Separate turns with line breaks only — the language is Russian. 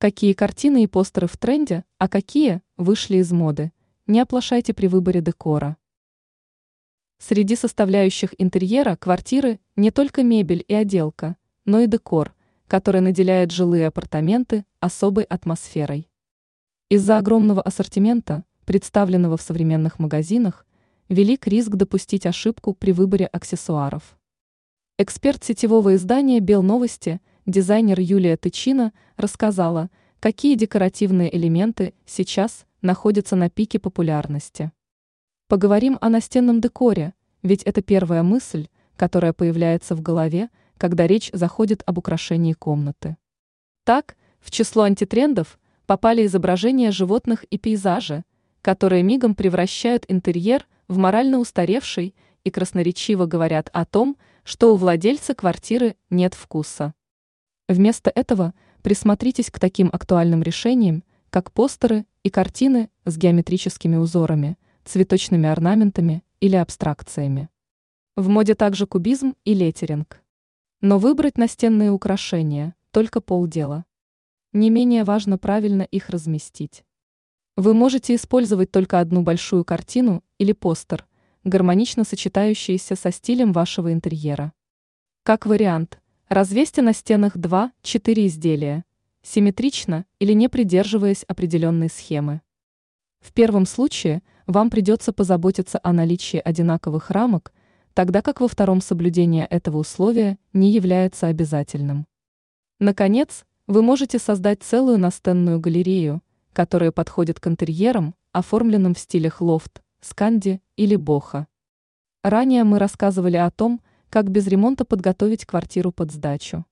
Какие картины и постеры в тренде, а какие вышли из моды? Не оплошайте при выборе декора. Среди составляющих интерьера квартиры не только мебель и отделка, но и декор, который наделяет жилые апартаменты особой атмосферой. Из-за огромного ассортимента, представленного в современных магазинах, велик риск допустить ошибку при выборе аксессуаров. Эксперт сетевого издания «Белновости» дизайнер Юлия Тычина рассказала, какие декоративные элементы сейчас находятся на пике популярности. Поговорим о настенном декоре, ведь это первая мысль, которая появляется в голове, когда речь заходит об украшении комнаты. Так, в число антитрендов попали изображения животных и пейзажи, которые мигом превращают интерьер в морально устаревший и красноречиво говорят о том, что у владельца квартиры нет вкуса. Вместо этого присмотритесь к таким актуальным решениям, как постеры и картины с геометрическими узорами, цветочными орнаментами или абстракциями. В моде также кубизм и летеринг. Но выбрать настенные украшения – только полдела. Не менее важно правильно их разместить. Вы можете использовать только одну большую картину или постер, гармонично сочетающиеся со стилем вашего интерьера. Как вариант, Развесьте на стенах 2-4 изделия, симметрично или не придерживаясь определенной схемы. В первом случае вам придется позаботиться о наличии одинаковых рамок, тогда как во втором соблюдение этого условия не является обязательным. Наконец, вы можете создать целую настенную галерею, которая подходит к интерьерам, оформленным в стилях лофт, сканди или боха. Ранее мы рассказывали о том, как без ремонта подготовить квартиру под сдачу.